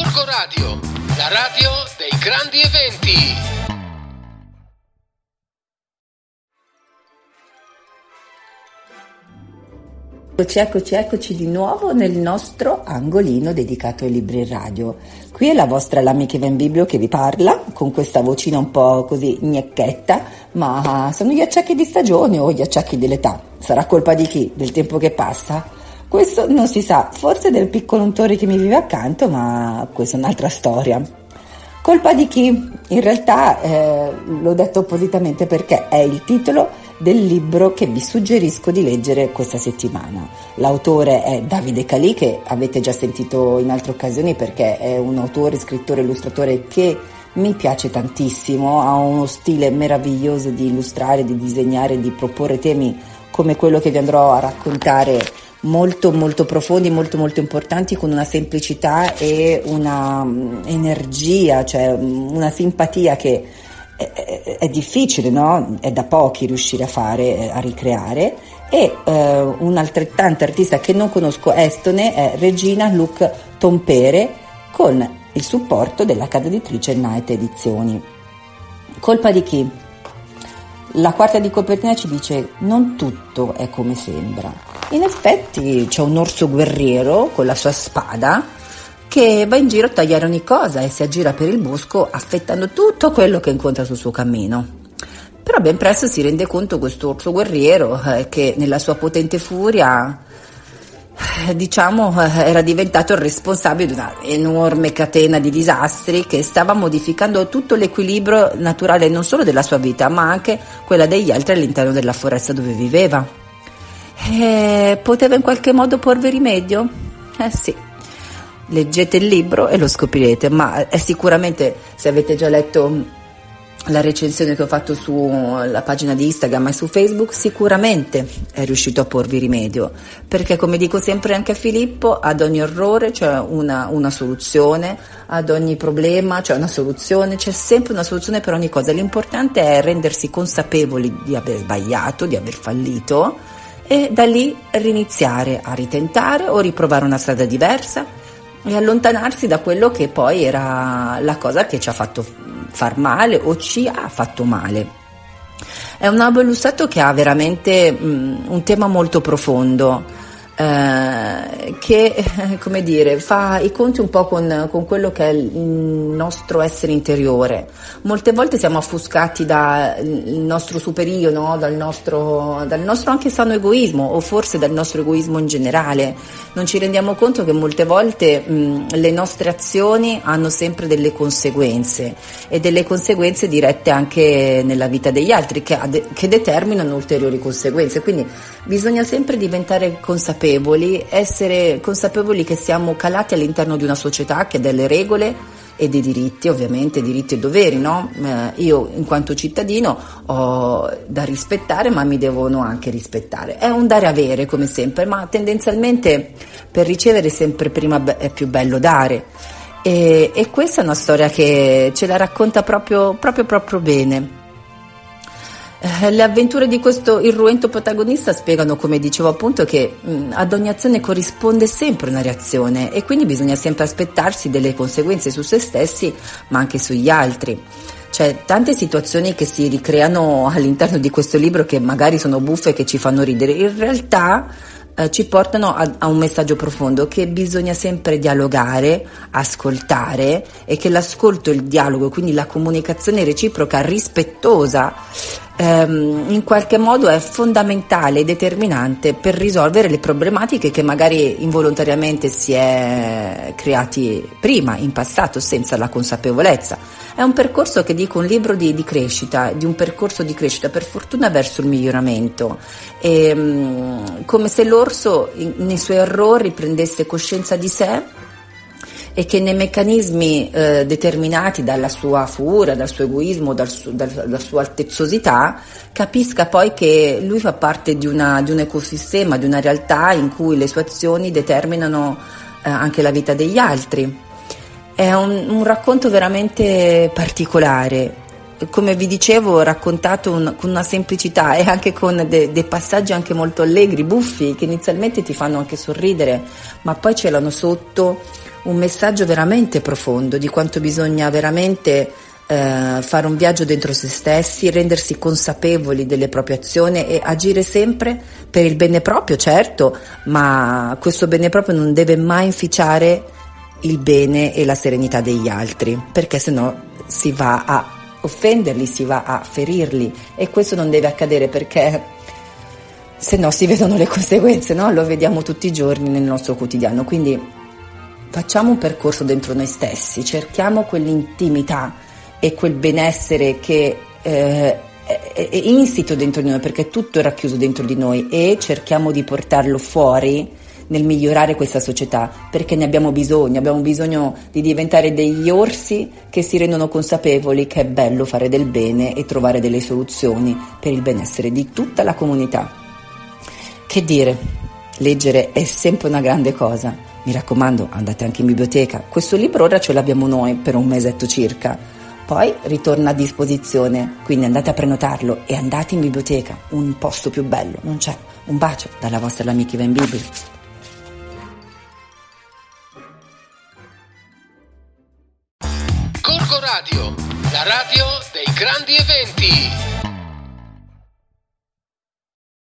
Gorgo Radio, la radio dei grandi eventi. Eccoci, eccoci, eccoci di nuovo nel nostro angolino dedicato ai libri radio. Qui è la vostra L'Amica Van Biblio che vi parla, con questa vocina un po' così gnecchetta, ma sono gli acciacchi di stagione o gli acciacchi dell'età. Sarà colpa di chi? Del tempo che passa? Questo non si sa, forse del piccolo untore che mi vive accanto, ma questa è un'altra storia. Colpa di chi? In realtà eh, l'ho detto appositamente perché è il titolo del libro che vi suggerisco di leggere questa settimana. L'autore è Davide Calì, che avete già sentito in altre occasioni perché è un autore, scrittore, illustratore che mi piace tantissimo, ha uno stile meraviglioso di illustrare, di disegnare, di proporre temi come quello che vi andrò a raccontare molto molto profondi, molto molto importanti con una semplicità e una um, energia, cioè una simpatia che è, è, difficile, no? È da pochi riuscire a fare, eh, a ricreare. E eh, un'altrettanta artista che non conosco estone è Regina Luc Tompere con il supporto della casa editrice Night Edizioni. Colpa di chi? La quarta di copertina ci dice non tutto è come sembra. In effetti c'è un orso guerriero con la sua spada che va in giro a tagliare ogni cosa e si aggira per il bosco affettando tutto quello che incontra sul suo cammino. Però ben presto si rende conto questo orso guerriero eh, che nella sua potente furia diciamo eh, era diventato il responsabile di una enorme catena di disastri che stava modificando tutto l'equilibrio naturale non solo della sua vita ma anche quella degli altri all'interno della foresta dove viveva. E poteva in qualche modo porvi rimedio? Eh sì, leggete il libro e lo scoprirete, ma è sicuramente, se avete già letto la recensione che ho fatto sulla pagina di Instagram e su Facebook, sicuramente è riuscito a porvi rimedio, perché come dico sempre anche a Filippo, ad ogni errore c'è una, una soluzione, ad ogni problema c'è una soluzione, c'è sempre una soluzione per ogni cosa. L'importante è rendersi consapevoli di aver sbagliato, di aver fallito e da lì riniziare a ritentare o riprovare una strada diversa e allontanarsi da quello che poi era la cosa che ci ha fatto far male o ci ha fatto male. È un album illustrato che ha veramente mh, un tema molto profondo eh, che come dire, fa i conti un po' con, con, quello che è il nostro essere interiore. Molte volte siamo affuscati dal nostro superio, no? dal, nostro, dal nostro anche sano egoismo o forse dal nostro egoismo in generale. Non ci rendiamo conto che molte volte mh, le nostre azioni hanno sempre delle conseguenze e delle conseguenze dirette anche nella vita degli altri che, che determinano ulteriori conseguenze. Quindi bisogna sempre diventare consapevoli consapevoli, essere consapevoli che siamo calati all'interno di una società che ha delle regole e dei diritti, ovviamente diritti e doveri, no? Eh, io in quanto cittadino ho da rispettare, ma mi devono anche rispettare. È un dare avere come sempre, ma tendenzialmente per ricevere sempre prima è più bello dare. E, e questa è una storia che ce la racconta proprio, proprio, proprio bene. Eh, le avventure di questo irruento protagonista spiegano, come dicevo appunto, che mh, ad ogni azione corrisponde sempre una reazione e quindi bisogna sempre aspettarsi delle conseguenze su se stessi ma anche sugli altri. C'è tante situazioni che si ricreano all'interno di questo libro che magari sono buffe e che ci fanno ridere. In realtà eh, ci portano a, a, un messaggio profondo che bisogna sempre dialogare, ascoltare e che l'ascolto, il dialogo, quindi la comunicazione reciproca rispettosa ehm, in qualche modo è fondamentale e determinante per risolvere le problematiche che magari involontariamente si è creati prima, in passato, senza la consapevolezza. È un percorso che dico un libro di, di crescita, di un percorso di crescita per fortuna verso il miglioramento, e, ehm, come se l'orso nei suoi errori prendesse coscienza di sé e che nei meccanismi eh, determinati dalla sua furia, dal suo egoismo, dal su, dalla sua altezzosità, capisca poi che lui fa parte di, una, di, un ecosistema, di una realtà in cui le sue azioni determinano eh, anche la vita degli altri. È un, un racconto veramente particolare, come vi dicevo, raccontato un, con una semplicità e anche con de, dei passaggi anche molto allegri, buffi, che inizialmente ti fanno anche sorridere, ma poi celano sotto un messaggio veramente profondo di quanto bisogna veramente eh, fare un viaggio dentro se stessi, rendersi consapevoli delle proprie azioni e agire sempre per il bene proprio, certo, ma questo bene proprio non deve mai inficiare il bene e la serenità degli altri, perché sennò si va a offenderli, si va a ferirli e questo non deve accadere perché se no si vedono le conseguenze, no? lo vediamo tutti i giorni nel nostro quotidiano. Quindi facciamo un percorso dentro noi stessi, cerchiamo quell'intimità e quel benessere che eh, è, è insito dentro di noi perché tutto è racchiuso dentro di noi e cerchiamo di portarlo fuori nel migliorare questa società perché ne abbiamo bisogno, abbiamo bisogno di diventare degli orsi che si rendono consapevoli che è bello fare del bene e trovare delle soluzioni per il benessere di tutta la comunità. Che dire, leggere è sempre una grande cosa. Mi raccomando, andate anche in biblioteca. Questo libro ora ce l'abbiamo noi per un mesetto circa. Poi ritorna a disposizione, quindi andate a prenotarlo e andate in biblioteca. Un posto più bello, non c'è. Un bacio dalla vostra amica Ivan Bibli. Radio, la radio dei grandi eventi.